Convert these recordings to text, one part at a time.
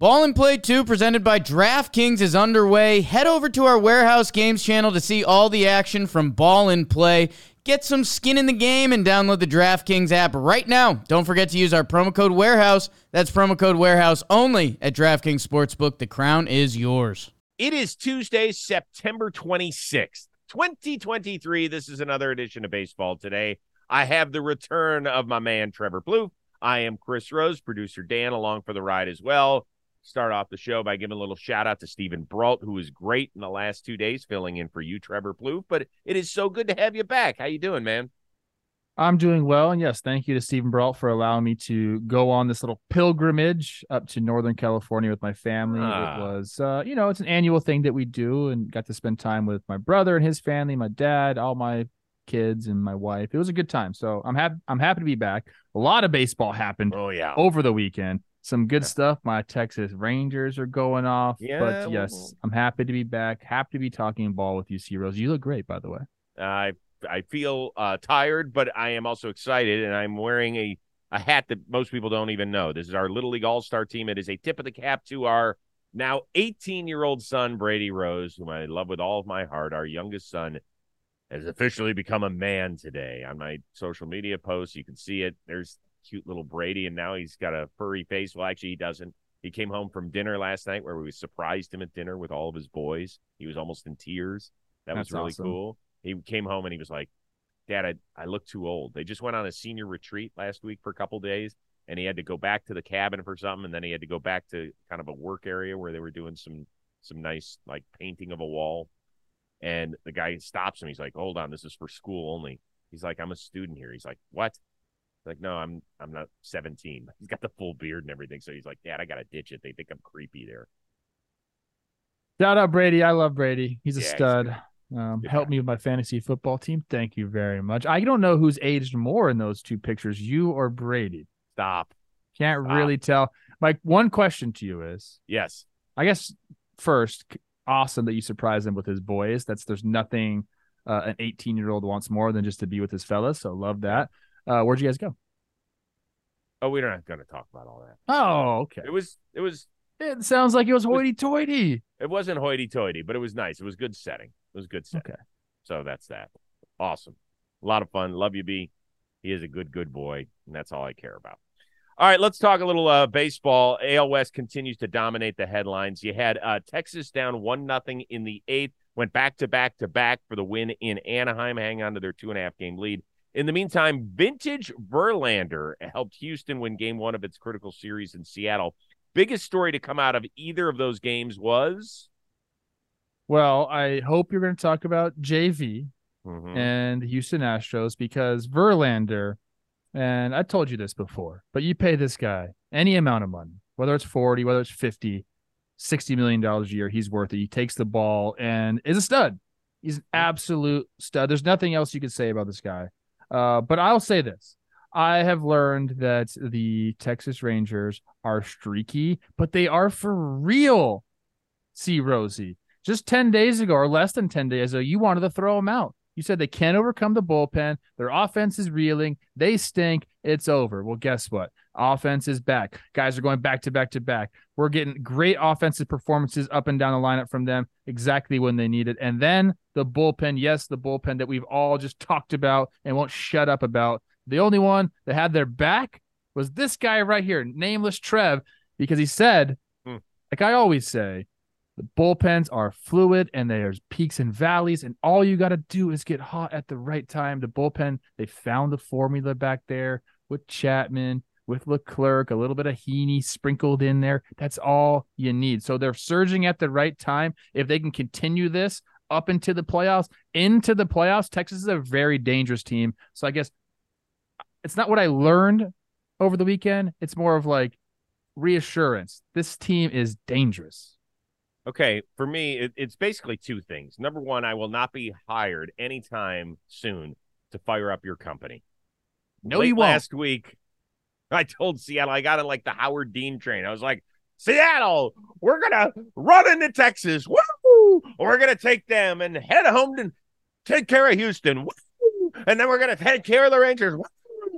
Ball and Play 2 presented by DraftKings is underway. Head over to our Warehouse Games channel to see all the action from Ball and Play. Get some skin in the game and download the DraftKings app right now. Don't forget to use our promo code Warehouse. That's promo code Warehouse only at DraftKings Sportsbook. The crown is yours. It is Tuesday, September 26th, 2023. This is another edition of Baseball Today. I have the return of my man, Trevor Plouffe. I am Chris Rose, producer Dan, along for the ride as well start off the show by giving a little shout out to Steven Brault, who was great in the last two days filling in for you, Trevor Plouffe. But it is so good to have you back. How you doing, man? I'm doing well, and yes, thank you to Steven Brault for allowing me to go on this little pilgrimage up to Northern California with my family. Ah. It was, uh, you know, it's an annual thing that we do, and got to spend time with my brother and his family, my dad, all my kids, and my wife. It was a good time. So I'm happy. I'm happy to be back. A lot of baseball happened. Oh yeah, over the weekend some good yeah. stuff. My Texas Rangers are going off. Yeah, but yes, I'm happy to be back. Happy to be talking ball with you, C Rose. You look great, by the way. I I feel uh, tired, but I am also excited, and I'm wearing a a hat that most people don't even know. This is our Little League All Star team. It is a tip of the cap to our now 18 year old son, Brady Rose, whom I love with all of my heart. Our youngest son has officially become a man today. On my social media posts, you can see it. There's cute little Brady, and now he's got a furry face. Well, actually, he doesn't. He came home from dinner last night where we surprised him at dinner with all of his boys. He was almost in tears. That That's was really awesome. cool. He came home and he was like, Dad, I, I look too old. They just went on a senior retreat last week for a couple days, and he had to go back to the cabin for something, and then he had to go back to kind of a work area where they were doing some some nice like painting of a wall. And the guy stops him. He's like, "Hold on, this is for school only." He's like, "I'm a student here." He's like, "What?" Like, no, I'm I'm not 17. He's got the full beard and everything. So he's like, Dad, I gotta ditch it. They think I'm creepy there. Shout out Brady. I love Brady. He's a yeah, stud. He's um, yeah. Help me with my fantasy football team. Thank you very much. I don't know who's aged more in those two pictures, you or Brady. Stop. Can't Stop. really tell. My one question to you is yes. I guess first, awesome that you surprised him with his boys. That's there's nothing uh, an 18 year old wants more than just to be with his fellas. So love that. Uh, where'd you guys go? Oh, we're not going to talk about all that. Oh, okay. It was. It was. It sounds like it was hoity-toity. It wasn't hoity-toity, but it was nice. It was good setting. It was good setting. Okay. So that's that. Awesome. A lot of fun. Love you, B. He is a good, good boy, and that's all I care about. All right, let's talk a little uh, baseball. AL West continues to dominate the headlines. You had uh, Texas down one nothing in the eighth, went back to back to back for the win in Anaheim, hang on to their two and a half game lead. In the meantime, Vintage Verlander helped Houston win game one of its critical series in Seattle. Biggest story to come out of either of those games was? Well, I hope you're going to talk about JV mm-hmm. and Houston Astros because Verlander, and I told you this before, but you pay this guy any amount of money, whether it's 40, whether it's 50, 60 million dollars a year, he's worth it. He takes the ball and is a stud. He's an absolute stud. There's nothing else you could say about this guy. Uh, but I'll say this. I have learned that the Texas Rangers are streaky, but they are for real. See, Rosie, just 10 days ago or less than 10 days ago, you wanted to throw them out. You said they can't overcome the bullpen. Their offense is reeling. They stink. It's over. Well, guess what? Offense is back. Guys are going back to back to back. We're getting great offensive performances up and down the lineup from them exactly when they need it. And then the bullpen, yes, the bullpen that we've all just talked about and won't shut up about. The only one that had their back was this guy right here, nameless Trev, because he said, hmm. like I always say, the bullpens are fluid and there's peaks and valleys, and all you got to do is get hot at the right time. The bullpen, they found the formula back there with Chapman, with Leclerc, a little bit of Heaney sprinkled in there. That's all you need. So they're surging at the right time. If they can continue this up into the playoffs, into the playoffs, Texas is a very dangerous team. So I guess it's not what I learned over the weekend. It's more of like reassurance. This team is dangerous. Okay, for me, it, it's basically two things. Number one, I will not be hired anytime soon to fire up your company. No, Late you won't. Last week, I told Seattle I got it like the Howard Dean train. I was like, Seattle, we're gonna run into Texas. Woo! We're gonna take them and head home and take care of Houston. Woo! And then we're gonna take care of the Rangers. Woo!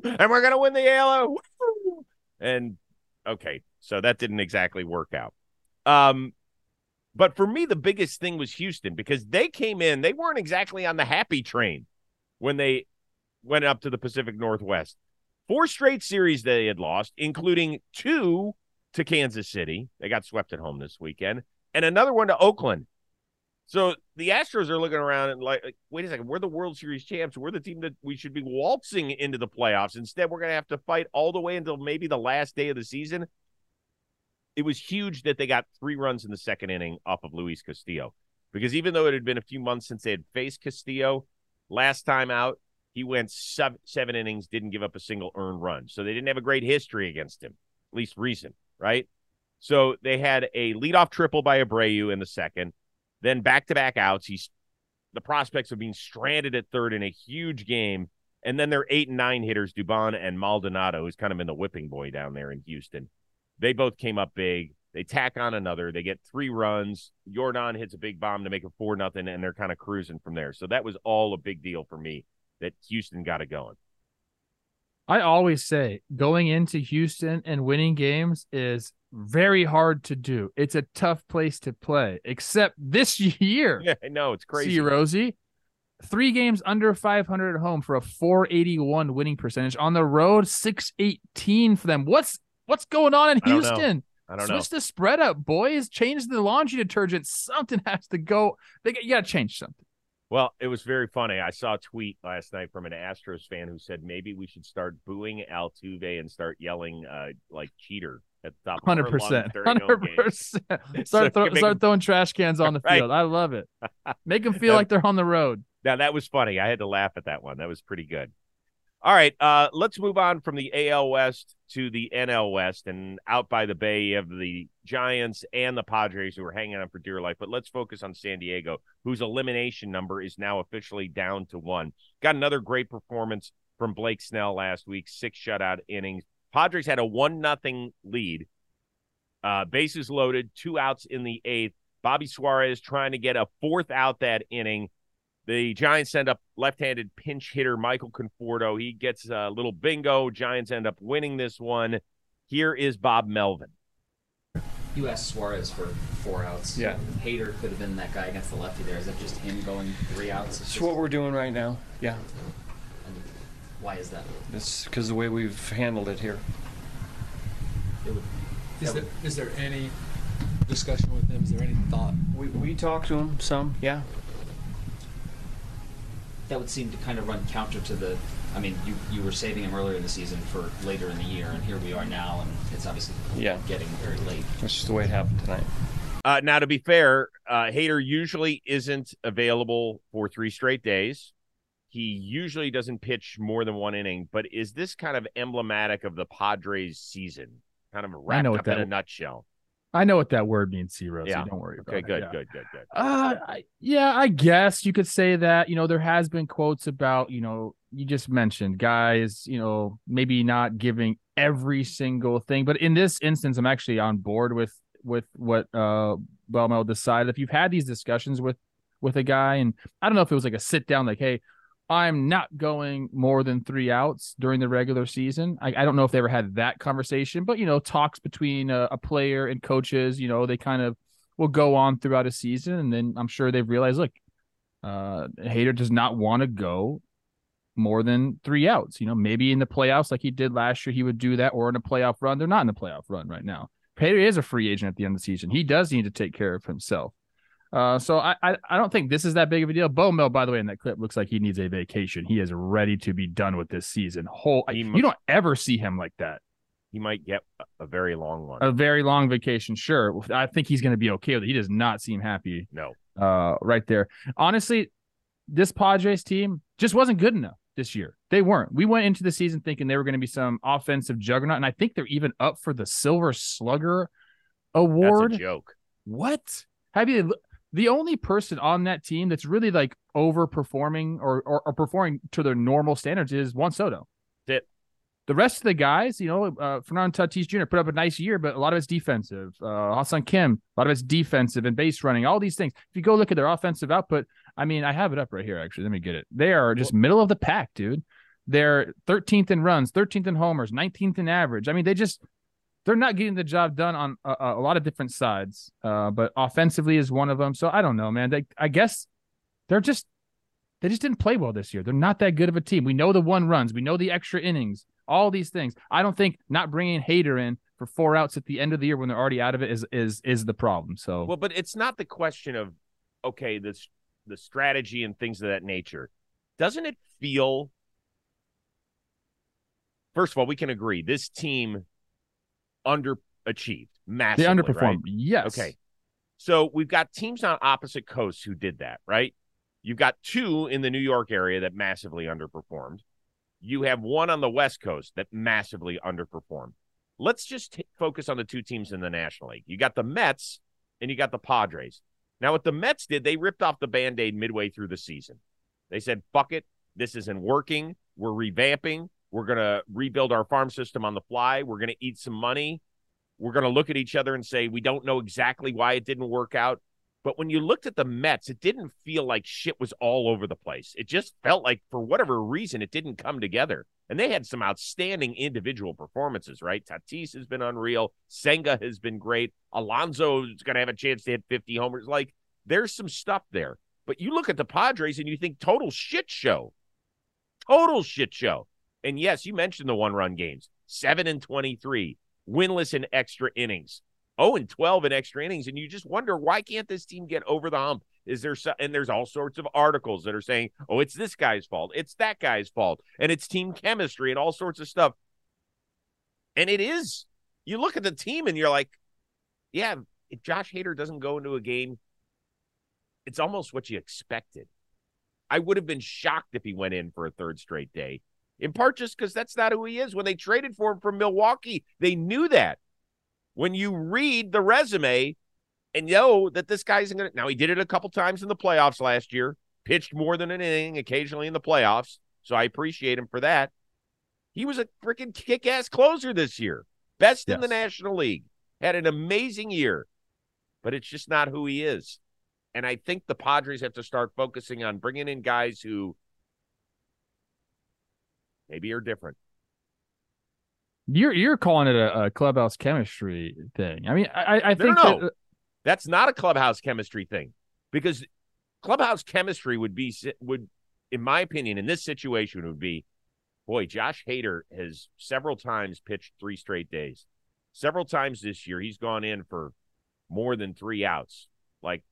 And we're gonna win the AL. Woo! And Okay, so that didn't exactly work out. Um, but for me, the biggest thing was Houston because they came in, they weren't exactly on the happy train when they went up to the Pacific Northwest. Four straight series they had lost, including two to Kansas City. They got swept at home this weekend, and another one to Oakland. So the Astros are looking around and like, wait a second, we're the World Series champs. We're the team that we should be waltzing into the playoffs. Instead, we're going to have to fight all the way until maybe the last day of the season. It was huge that they got three runs in the second inning off of Luis Castillo because even though it had been a few months since they had faced Castillo, last time out, he went seven, seven innings, didn't give up a single earned run. So they didn't have a great history against him, at least recent, right? So they had a leadoff triple by Abreu in the second then back to back outs. He's the prospects of being stranded at third in a huge game. And then their eight and nine hitters, Dubon and Maldonado, who's kind of in the whipping boy down there in Houston. They both came up big. They tack on another. They get three runs. Yordan hits a big bomb to make it four nothing, and they're kind of cruising from there. So that was all a big deal for me that Houston got it going. I always say going into Houston and winning games is very hard to do. It's a tough place to play, except this year. Yeah, I know it's crazy. See, Rosie, three games under 500 at home for a 481 winning percentage on the road, 618 for them. What's what's going on in Houston? I don't Switch know. the spread up, boys. Change the laundry detergent. Something has to go. They you got to change something. Well, it was very funny. I saw a tweet last night from an Astros fan who said maybe we should start booing Altuve and start yelling uh, like cheater at the top. of Hundred percent, hundred percent. Start throw, start throwing trash cans on the Right. field. I love it. Make them feel like they're on the road. Now that was funny. I had to laugh at that one. That was pretty good. All right, uh, let's move on from the AL West to the NL West, and out by the bay you have the Giants and the Padres who are hanging on for dear life. But let's focus on San Diego, whose elimination number is now officially down to one. Got another great performance from Blake Snell last week, six shutout innings. Padres had a one nothing lead, uh, bases loaded, two outs in the eighth. Bobby Suarez trying to get a fourth out that inning. The Giants send up left-handed pinch hitter Michael Conforto. He gets a little bingo. Giants end up winning this one. Here is Bob Melvin. You asked Suarez for four outs. Yeah. Hader could have been that guy against the lefty there. Is that just him going three outs? It's It's what we're doing right now. Yeah. and why is that? It's because the way we've handled it here. It would, Is that there, is there any discussion with him? Is there any thought? We, we talked to him some, yeah. That would seem to kind of run counter to the. I mean, you you were saving him earlier in the season for later in the year, and here we are now, and it's obviously Yeah. getting very late. That's just the way it happened tonight. Uh, now, to be fair, uh, Hader usually isn't available for three straight days. He usually doesn't pitch more than one inning, but is this kind of emblematic of the Padres season? Kind of wrapped know what up in that- a nutshell. I know what that word means, C Rose. Yeah. Don't worry about it. Okay, it. good, Yeah. good, good, good. Uh, I- yeah, I guess you could say that. You know, there has been quotes about, you know, you just mentioned guys, you know, maybe not giving every single thing, but in this instance, I'm actually on board with with what uh BoMel decided. If you've had these discussions with with a guy, and I don't know if it was like a sit down, like, hey, I'm not going more than three outs during the regular season. I, I don't know if they ever had that conversation, but you know, talks between a, a player and coaches, you know, they kind of will go on throughout a season, and then I'm sure they've realized, look, uh, Hader does not want to go more than three outs. You know, maybe in the playoffs, like he did last year, he would do that, or in a playoff run. They're not in the playoff run right now. Hader is a free agent at the end of the season. He does need to take care of himself. Uh, so I, I I don't think this is that big of a deal. BoMel, by the way, in that clip looks like he needs a vacation. He is ready to be done with this season. Whole He you must- don't ever see him like that. He might get a- very long one. A very long vacation, sure. I think he's going to be okay with it. He does not seem happy no. uh, right there. Honestly, this Padres team just wasn't good enough this year. They weren't. We went into the season thinking they were going to be some offensive juggernaut, and I think they're even up for the Silver Slugger award. That's a joke. What? Have you? The only person on that team that's really like overperforming or, or, or performing to their normal standards is Juan Soto. That's it. The rest of the guys, you know, uh, Fernando Tatis Jr. put up a nice year, but a lot of it's defensive. Uh, Ha-Seong Kim, a lot of it's defensive and base running, all these things. If you go look at their offensive output, I mean, I have it up right here, actually. Let me get it. They are just middle of the pack, dude. They're 13th in runs, 13th in homers, 19th in average. I mean, they just, they're not getting the job done on a, a lot of different sides. Uh, but offensively is one of them. So I don't know, man. They, I guess they're just they just didn't play well this year. They're not that good of a team. We know the one runs, we know the extra innings, all these things. I don't think not bringing Hader in for four outs at the end of the year when they're already out of it is is is the problem. So well, but it's not the question of okay, this the strategy and things of that nature. Doesn't it feel first of all, we can agree this team underachieved massively. they underperformed. right? Yes. Okay. So we've got teams on opposite coasts who did that, right? You've got two in the New York area that massively underperformed. You have one on the West Coast that massively underperformed. Let's just t- focus on the two teams in the National League. You got the Mets and you got the Padres. Now, what the Mets did, they ripped off the band aid midway through the season. They said, fuck it. This isn't working. We're revamping. We're going to rebuild our farm system on the fly. We're going to eat some money. We're going to look at each other and say, we don't know exactly why it didn't work out. But when you looked at the Mets, it didn't feel like shit was all over the place. It just felt like, for whatever reason, it didn't come together. And they had some outstanding individual performances, right? Tatis has been unreal. Senga has been great. Alonso is going to have a chance to hit 50 homers. Like, there's some stuff there. But you look at the Padres and you think total shit show. Total shit show. And yes, you mentioned the one run games 7 and 23, winless in extra innings. 0 and 12 in extra innings, and you just wonder why can't this team get over the hump? Is there so, and there's all sorts of articles that are saying, oh, it's this guy's fault, it's that guy's fault, and it's team chemistry and all sorts of stuff. And it is. You look at the team and you're like, yeah, if Josh Hader doesn't go into a game, it's almost what you expected. I would have been shocked if he went in for a third straight day, in part just because that's not who he is. When they traded for him from Milwaukee, they knew that when you read the resume and know that this guy's going to now he did it a couple times in the playoffs last year, pitched more than an inning occasionally in the playoffs. So I appreciate him for that. He was a freaking kick ass closer this year, best yes. in the National League, had an amazing year, but it's just not who he is. And I think the Padres have to start focusing on bringing in guys who maybe are different. You're you're calling it a, a clubhouse chemistry thing. I mean, I, I think no, no. That, uh, that's not a clubhouse chemistry thing because clubhouse chemistry would be would, in my opinion, in this situation would be, boy, Josh Hader has several times pitched three straight days. Several times this year, he's gone in for more than three outs. Like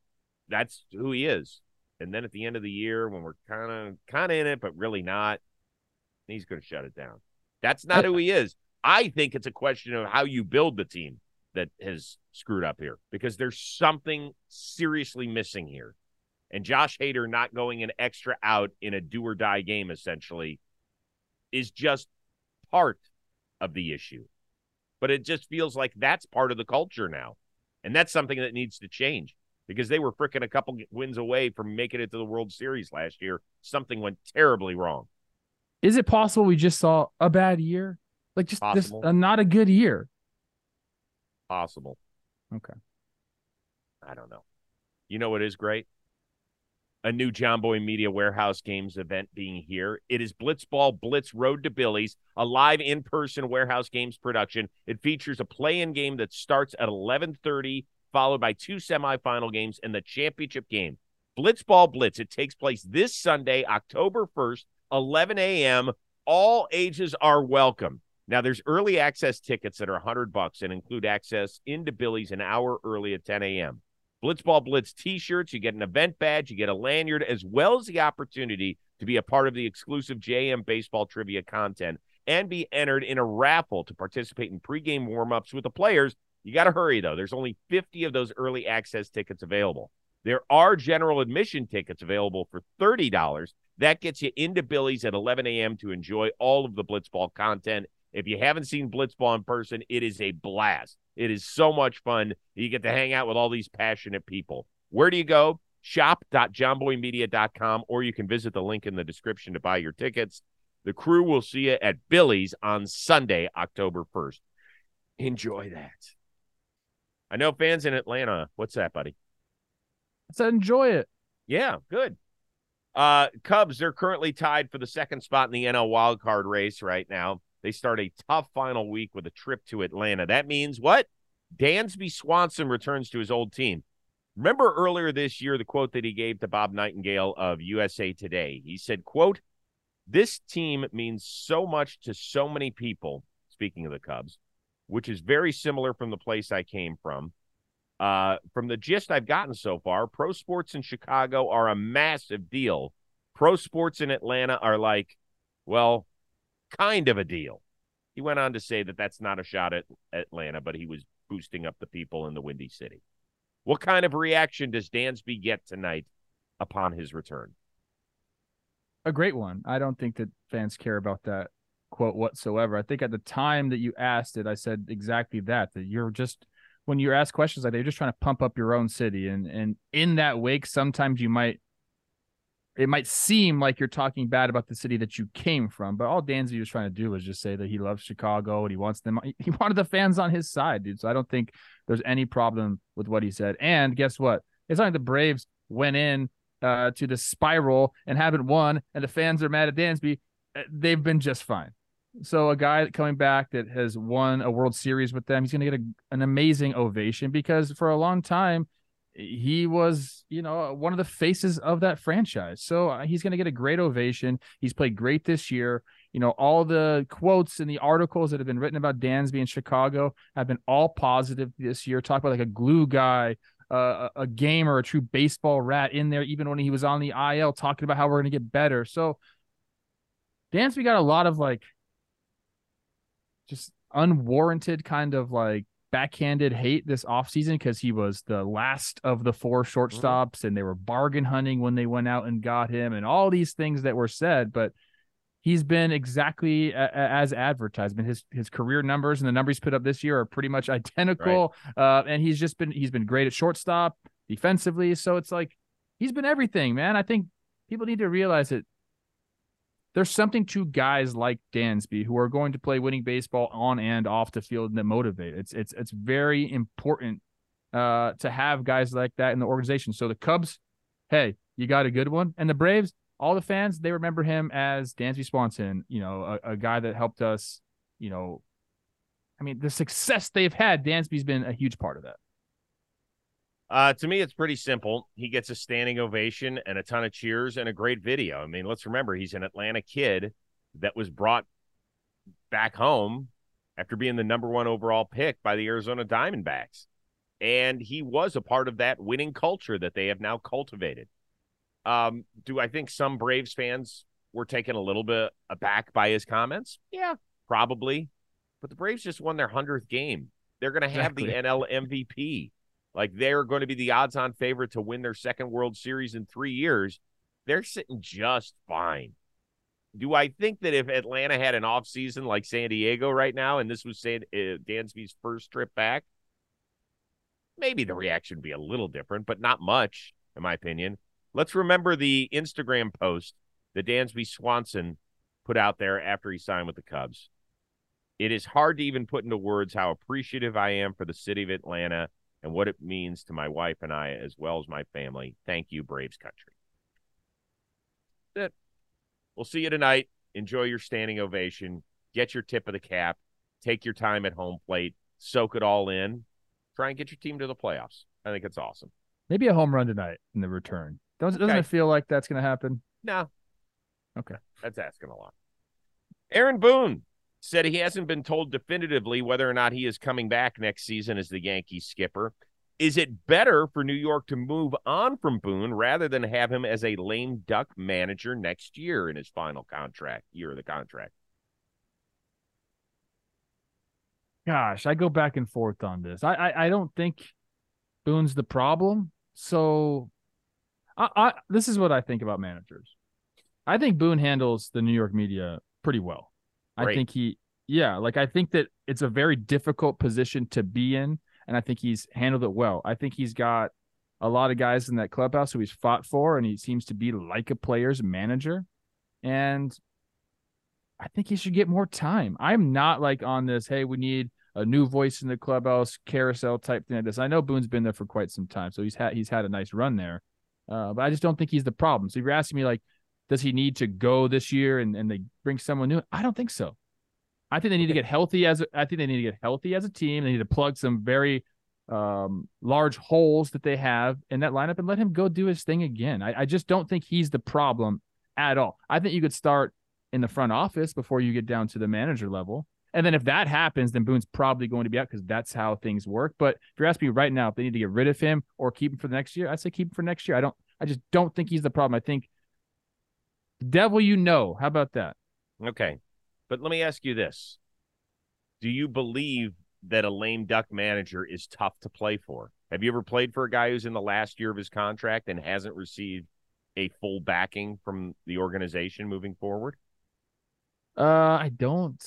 that's who he is. And then at the end of the year, when we're kind of kind of in it, but really not, he's going to shut it down. That's not who he is. I think it's a question of how you build the team that has screwed up here because there's something seriously missing here. And Josh Hader not going an extra out in a do or die game essentially is just part of the issue. But it just feels like that's part of the culture now. And that's something that needs to change because they were freaking a couple wins away from making it to the World Series last year. Something went terribly wrong. Is it possible we just saw a bad year? Like just this uh, not a good year. Possible. Okay. I don't know. You know what is great? A new Jomboy Media Warehouse Games event being here. It is Blitzball Blitz Road to Billy's, a live in-person warehouse games production. It features a play-in game that starts at 11:30, followed by two semifinal games and the championship game. Blitzball Blitz. It takes place this Sunday, October 1st, 11 a.m. All ages are welcome. Now there's early access tickets that are 100 bucks and include access into Billy's an hour early at 10 a.m. Blitzball Blitz t-shirts, you get an event badge, you get a lanyard, as well as the opportunity to be a part of the exclusive JM baseball trivia content and be entered in a raffle to participate in pregame warm-ups with the players. You got to hurry though. There's only 50 of those early access tickets available. There are general admission tickets available for $30. That gets you into Billy's at 11 a.m. to enjoy all of the Blitzball content if you haven't seen Blitzball in person, it is a blast. It is so much fun. You get to hang out with all these passionate people. Where do you go? Shop.jomboymedia.com, or you can visit the link in the description to buy your tickets. The crew will see you at Billy's on Sunday, October 1st. Enjoy that. I know fans in Atlanta. What's that, buddy? Said enjoy it. Yeah, good. Uh, Cubs, they're currently tied for the second spot in the NL wildcard race right now. They start a tough final week with a trip to Atlanta. That means what? Dansby Swanson returns to his old team. Remember earlier this year the quote that he gave to Bob Nightingale of USA Today. He said, quote, "This team means so much to so many people, speaking of the Cubs, which is very similar from the place I came from. Uh, from the gist I've gotten so far, pro sports in Chicago are a massive deal. Pro sports in Atlanta are like, well, kind of a deal. He went on to say that that's not a shot at Atlanta, but he was boosting up the people in the Windy City. What kind of reaction does Dansby get tonight upon his return? A great one. I don't think that fans care about that quote whatsoever. I think at the time that you asked it, I said exactly that. That you're just when you're asked questions like that, you're just trying to pump up your own city, and and in that wake, sometimes you might it might seem like you're talking bad about the city that you came from, but all Dansby was trying to do was just say that he loves Chicago and he wants them. He wanted the fans on his side, dude. So I don't think there's any problem with what he said. And guess what? It's not like the Braves went in uh, to the spiral and haven't won, and the fans are mad at Dansby. Uh, they've been just fine. So a guy coming back that has won a World Series with them, he's going to get a, an amazing ovation because for a long time he was, you know, one of the faces of that franchise. So uh, he's going to get a great ovation. He's played great this year. You know, all the quotes and the articles that have been written about Dansby in Chicago have been all positive this year. Talk about like a glue guy, uh, a gamer, a true baseball rat in there, even when he was on the IL, talking about how we're going to get better. So Dansby got a lot of like just unwarranted kind of like backhanded hate this offseason because he was the last of the four shortstops and they were bargain hunting when they went out and got him and all these things that were said but he's been exactly a, as advertised I mean, his his career numbers and the numbers he's put up this year are pretty much identical right. uh, and he's just been he's been great at shortstop defensively so it's like he's been everything man i think people need to realize it there's something to guys like Dansby who are going to play winning baseball on and off the field that motivate. It's it's it's very important uh, to have guys like that in the organization. So the Cubs, hey, you got a good one, and the Braves, all the fans they remember him as Dansby Swanson. You know, a, a guy that helped us. You know, I mean, the success they've had, Dansby's been a huge part of that. Uh, to me, it's pretty simple. He gets a standing ovation and a ton of cheers and a great video. I mean, let's remember he's an Atlanta kid that was brought back home after being the number one overall pick by the Arizona Diamondbacks. And he was a part of that winning culture that they have now cultivated. Um, do I think some Braves fans were taken a little bit aback by his comments? Yeah, probably. But the Braves just won their 100th game. They're going to have exactly. the NL MVP. Like they're going to be the odds on favorite to win their second World Series in three years. They're sitting just fine. Do I think that if Atlanta had an off season like San Diego right now, and this was San, uh, Dansby's first trip back, maybe the reaction would be a little different, but not much, in my opinion. Let's remember the Instagram post that Dansby Swanson put out there after he signed with the Cubs. It is hard to even put into words how appreciative I am for the city of Atlanta and what it means to my wife and I, as well as my family. Thank you, Braves Country. That's it. We'll see you tonight. Enjoy your standing ovation. Get your tip of the cap. Take your time at home plate. Soak it all in. Try and get your team to the playoffs. I think it's awesome. Maybe a home run tonight in the return. Doesn't, doesn't okay. it feel like that's going to happen? No. Okay. That's asking a lot. Aaron Boone said he hasn't been told definitively whether or not he is coming back next season as the Yankees skipper. Is it better for New York to move on from Boone rather than have him as a lame duck manager next year in his final contract, year of the contract? Gosh, I go back and forth on this. I I, I don't think Boone's the problem. So I, I this is what I think about managers. I think Boone handles the New York media pretty well. Great. I think he, yeah, like I think that it's a very difficult position to be in, and I think he's handled it well. I think he's got a lot of guys in that clubhouse who he's fought for, and he seems to be like a player's manager. And I think he should get more time. I'm not like on this, hey, we need a new voice in the clubhouse carousel type thing like this. I know Boone's been there for quite some time, so he's had he's had a nice run there. Uh, but I just don't think he's the problem. So if you're asking me like, does he need to go this year and, and they bring someone new? I don't think so. I think they need to get healthy as a, I think they need to get healthy as a team. They need to plug some very um, large holes that they have in that lineup and let him go do his thing again. I, I just don't think he's the problem at all. I think you could start in the front office before you get down to the manager level. And then if that happens, then Boone's probably going to be out because that's how things work. But if you're asking me right now if they need to get rid of him or keep him for the next year, I'd say keep him for next year. I don't I just don't think he's the problem. I think the devil you know. How about that? Okay. But let me ask you this. Do you believe that a lame duck manager is tough to play for? Have you ever played for a guy who's in the last year of his contract and hasn't received a full backing from the organization moving forward? Uh, I don't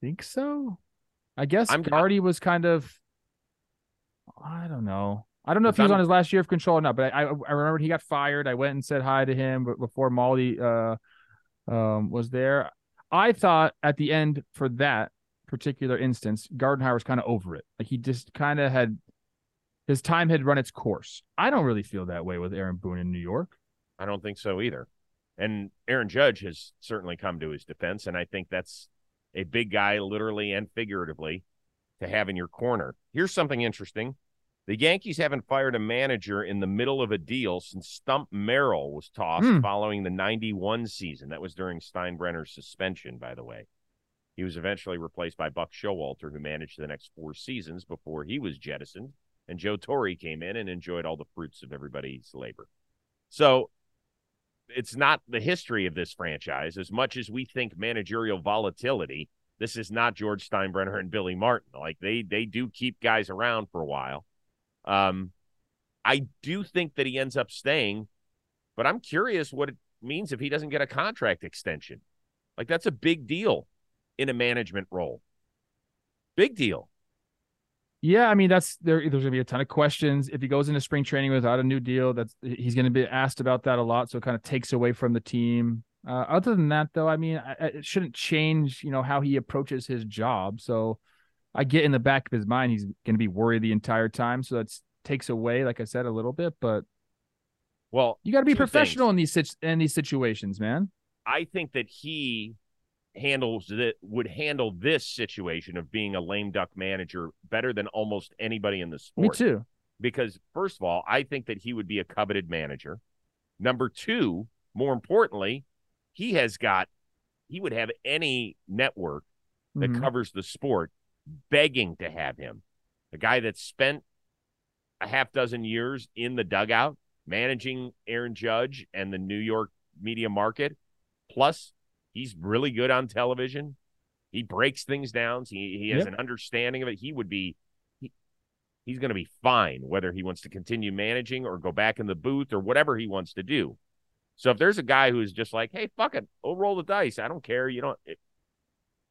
think so. I guess I'm- Gardy was kind of. I don't know. I don't know if he was on his last year of control or not, but I I, I remember he got fired. I went and said hi to him before Molly uh um was there. I thought at the end for that particular instance, Gardenhire was kind of over it. Like he just kind of had his time had run its course. I don't really feel that way with Aaron Boone in New York. I don't think so either. And Aaron Judge has certainly come to his defense, and I think that's a big guy, literally and figuratively, to have in your corner. Here's something interesting. The Yankees haven't fired a manager in the middle of a deal since Stump Merrill was tossed Hmm. following the 91 season. That was during Steinbrenner's suspension, by the way. He was eventually replaced by Buck Showalter, who managed the next four seasons before he was jettisoned. And Joe Torre came in and enjoyed all the fruits of everybody's labor. So it's not the history of this franchise as much as we think managerial volatility. This is not George Steinbrenner and Billy Martin. Like they they do keep guys around for a while. Um, I do think that he ends up staying, but I'm curious what it means if he doesn't get a contract extension. Like that's a big deal in a management role. Big deal. Yeah, I mean that's there. There's gonna be a ton of questions if he goes into spring training without a new deal. That's he's gonna be asked about that a lot, so it kind of takes away from the team. Uh, other than that, though, I mean, I, it shouldn't change, you know, how he approaches his job. So I get in the back of his mind he's gonna be worried the entire time, so that takes away, like I said, a little bit. But Well, you got to be professional things. in these in these situations, man. I think that he handles that would handle this situation of being a lame duck manager better than almost anybody in the sport. Me too. Because first of all, I think that he would be a coveted manager. Number two, more importantly, he has got he would have any network that Mhm. covers the sport begging to have him. A guy that spent a half dozen years in the dugout managing Aaron Judge and the New York media market. Plus, he's really good on television. He breaks things down. He he has Yep. an understanding of it. He would be he, he's going to be fine whether he wants to continue managing or go back in the booth or whatever he wants to do. So if there's a guy who's just like, "Hey, fuck it, we'll roll the dice. I don't care." You don't.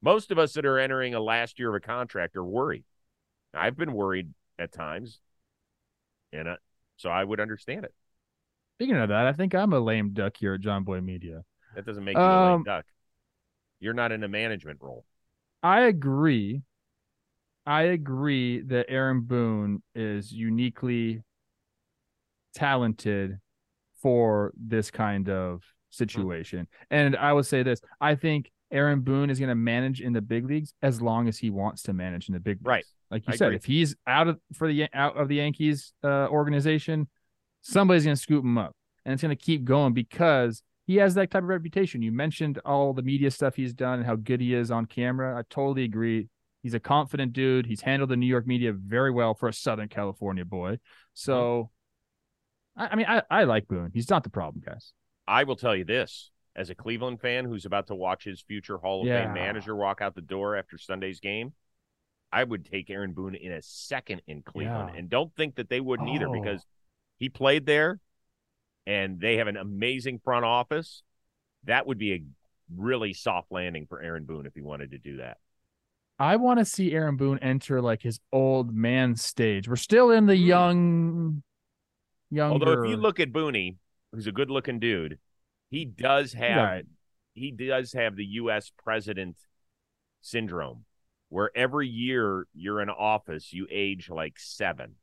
Most of us that are entering a last year of a contract are worried. I've been worried at times, and uh, so I would understand it. Speaking of that, I think I'm a lame duck here at Jomboy Media. That doesn't make you a lame Um, duck. You're not in a management role. I agree. I agree that Aaron Boone is uniquely talented for this kind of situation. And I would say this I think Aaron Boone is going to manage in the big leagues as long as he wants to manage in the big leagues. Right. Like you I said, agree. if he's out of for the out of the Yankees uh, organization, somebody's going to scoop him up, and it's going to keep going because he has that type of reputation. You mentioned all the media stuff he's done and how good he is on camera. I totally agree. He's a confident dude. He's handled the New York media very well for a Southern California boy. So, I, I mean, I, I like Boone. He's not the problem, guys. I will tell you this as a Cleveland fan who's about to watch his future Hall of Yeah. Fame manager walk out the door after Sunday's game, I would take Aaron Boone in a second in Cleveland. Yeah. And don't think that they wouldn't either Oh. because he played there and they have an amazing front office. That would be a really soft landing for Aaron Boone if he wanted to do that. I want to see Aaron Boone enter like his old man stage. We're still in the Hmm. young, younger. Although if you look at Booney, who's a good looking dude, he does have Right. he does have the US president syndrome where every year you're in office you age like 7.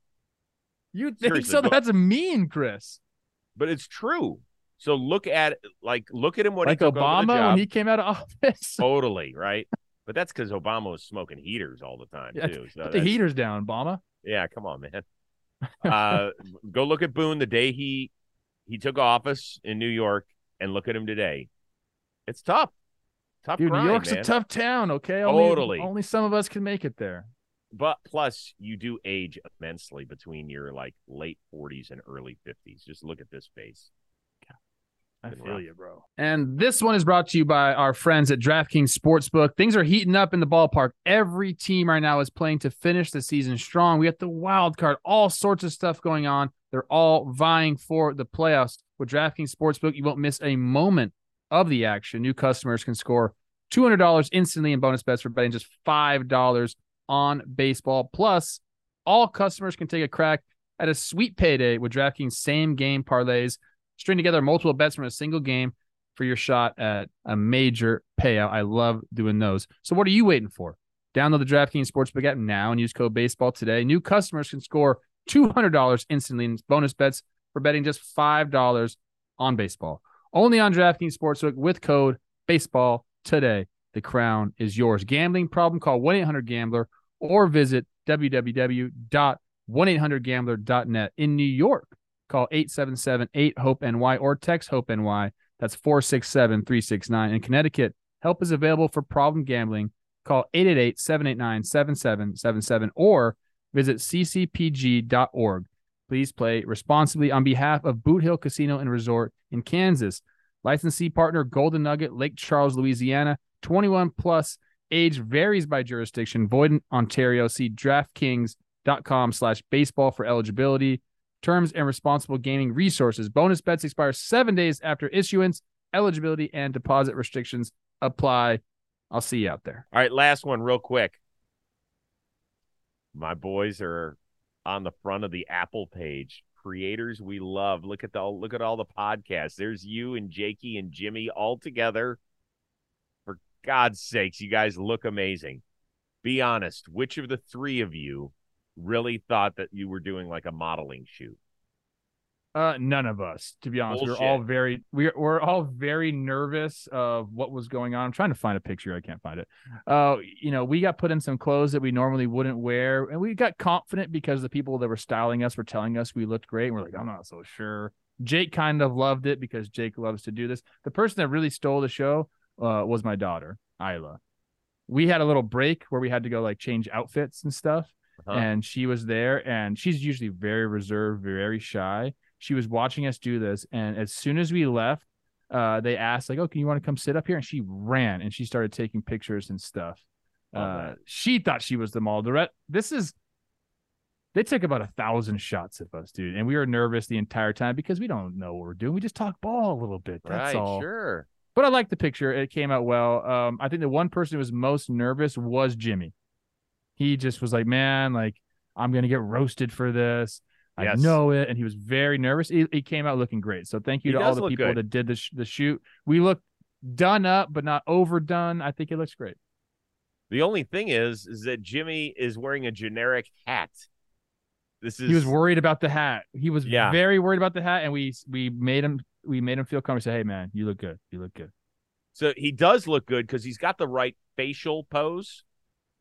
you think seriously, so? go- That's mean, Chris. But it's true. So look at like look at him when like he took over the Obama when he came out of office. totally right. But that's because Obama was smoking heaters all the time Yeah, too. So Put the heaters down, Obama. Yeah, come on, man. uh, go look at Boone the day he he took office in New York, and look at him today. It's tough, tough. Dude, grind, New York's man. a tough town. Okay, only, Totally. Only some of us can make it there. But plus, you do age immensely between your like late forties and early fifties. Just look at this face. I feel rough. you, bro. And this one is brought to you by our friends at DraftKings Sportsbook. Things are heating up in the ballpark. Every team right now is playing to finish the season strong. We got the wild card, all sorts of stuff going on. They're all vying for the playoffs. With DraftKings Sportsbook, you won't miss a moment of the action. New customers can score $200 instantly in bonus bets for betting just $5 on baseball. Plus, all customers can take a crack at a sweet payday with DraftKings same game parlays. String together multiple bets from a single game for your shot at a major payout. I love doing those. So what are you waiting for? Download the DraftKings Sportsbook app now and use code baseball today. New customers can score $200 instantly in bonus bets for betting just $5 on baseball. Only on DraftKings Sportsbook with code baseball today. The crown is yours. Gambling problem? Call 1-800-GAMBLER or visit www.1800gambler.net. In New York, call 877-8-HOPE-NY or text HOPE-NY. That's 467-369. In Connecticut, help is available for problem gambling. Call 888-789-7777 or visit ccpg.org. Please play responsibly on behalf of Boot Hill Casino and Resort in Kansas. Licensee partner Golden Nugget, Lake Charles, Louisiana. 21 plus. Age varies by jurisdiction. Void in Ontario. See DraftKings.com slash baseball for eligibility. Terms and responsible gaming resources. Bonus bets expire seven days after issuance. Eligibility and deposit restrictions apply. I'll see you out there. All right, last one, real quick. My boys are on the front of the Apple page. Creators we love. Look at the look at all the podcasts. There's you and Jakey and Jimmy all together. For God's sakes, you guys look amazing. Be honest. Which of the three of you really thought that you were doing like a modeling shoot? Uh, none of us, to be honest. We were all very we we're all very nervous of what was going on. I'm trying to find a picture. I can't find it. Uh, you know, we got put in some clothes that we normally wouldn't wear, and we got confident because the people that were styling us were telling us we looked great. And we're like, I'm not so sure. Jake kind of loved it because Jake loves to do this. The person that really stole the show uh, was my daughter, Isla. We had a little break where we had to go like change outfits and stuff Uh-huh. and she was there and she's usually very reserved very shy she was watching us do this and as soon as we left uh they asked like oh can you want to come sit up here and she ran and she started taking pictures and stuff uh that. she thought she was the re- this is they took about a thousand shots of us dude and we were nervous the entire time because we don't know what we're doing we just talk ball a little bit that's right, all sure. but I like the picture. It came out well. Um, I think the one person who was most nervous was Jimmy. He just was like, "Man, like I'm gonna get roasted for this. I Yes. know it." And he was very nervous. He, he came out looking great. So thank you He to all the people good. that did the sh- the shoot. We look done up, but not overdone. I think it looks great. The only thing is, is that Jimmy is wearing a generic hat. This is He was worried about the hat. He was Yeah. very worried about the hat, and we we made him we made him feel comfortable. Say, "Hey, man, you look good. You look good." So he does look good because he's got the right facial pose.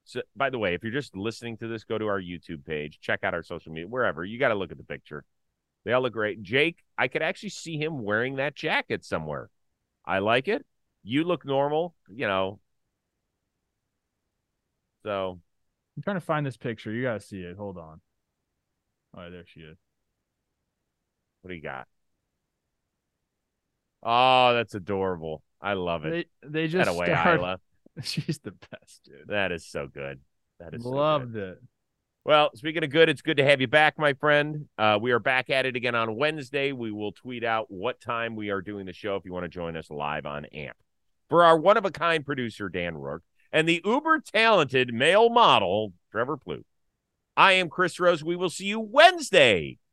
So, by the way, if you're just listening to this, go to our YouTube page, check out our social media, wherever. You got to look at the picture. They all look great. Jake, I could actually see him wearing that jacket somewhere. I like it. You look normal, you know. So I'm trying to find this picture. You gotta see it. Hold on. All right, there she is. what do you got? Oh, that's adorable. I love it. They they just away, started- Isla. She's the best, dude. That is so good. That is so good. Loved it. Well, speaking of good, it's good to have you back, my friend. Uh, we are back at it again on Wednesday. We will tweet out what time we are doing the show if you want to join us live on AMP. For our one of a kind producer, Dan Rourke, and the uber talented male model, Trevor Plouffe, I am Chris Rose. We will see you Wednesday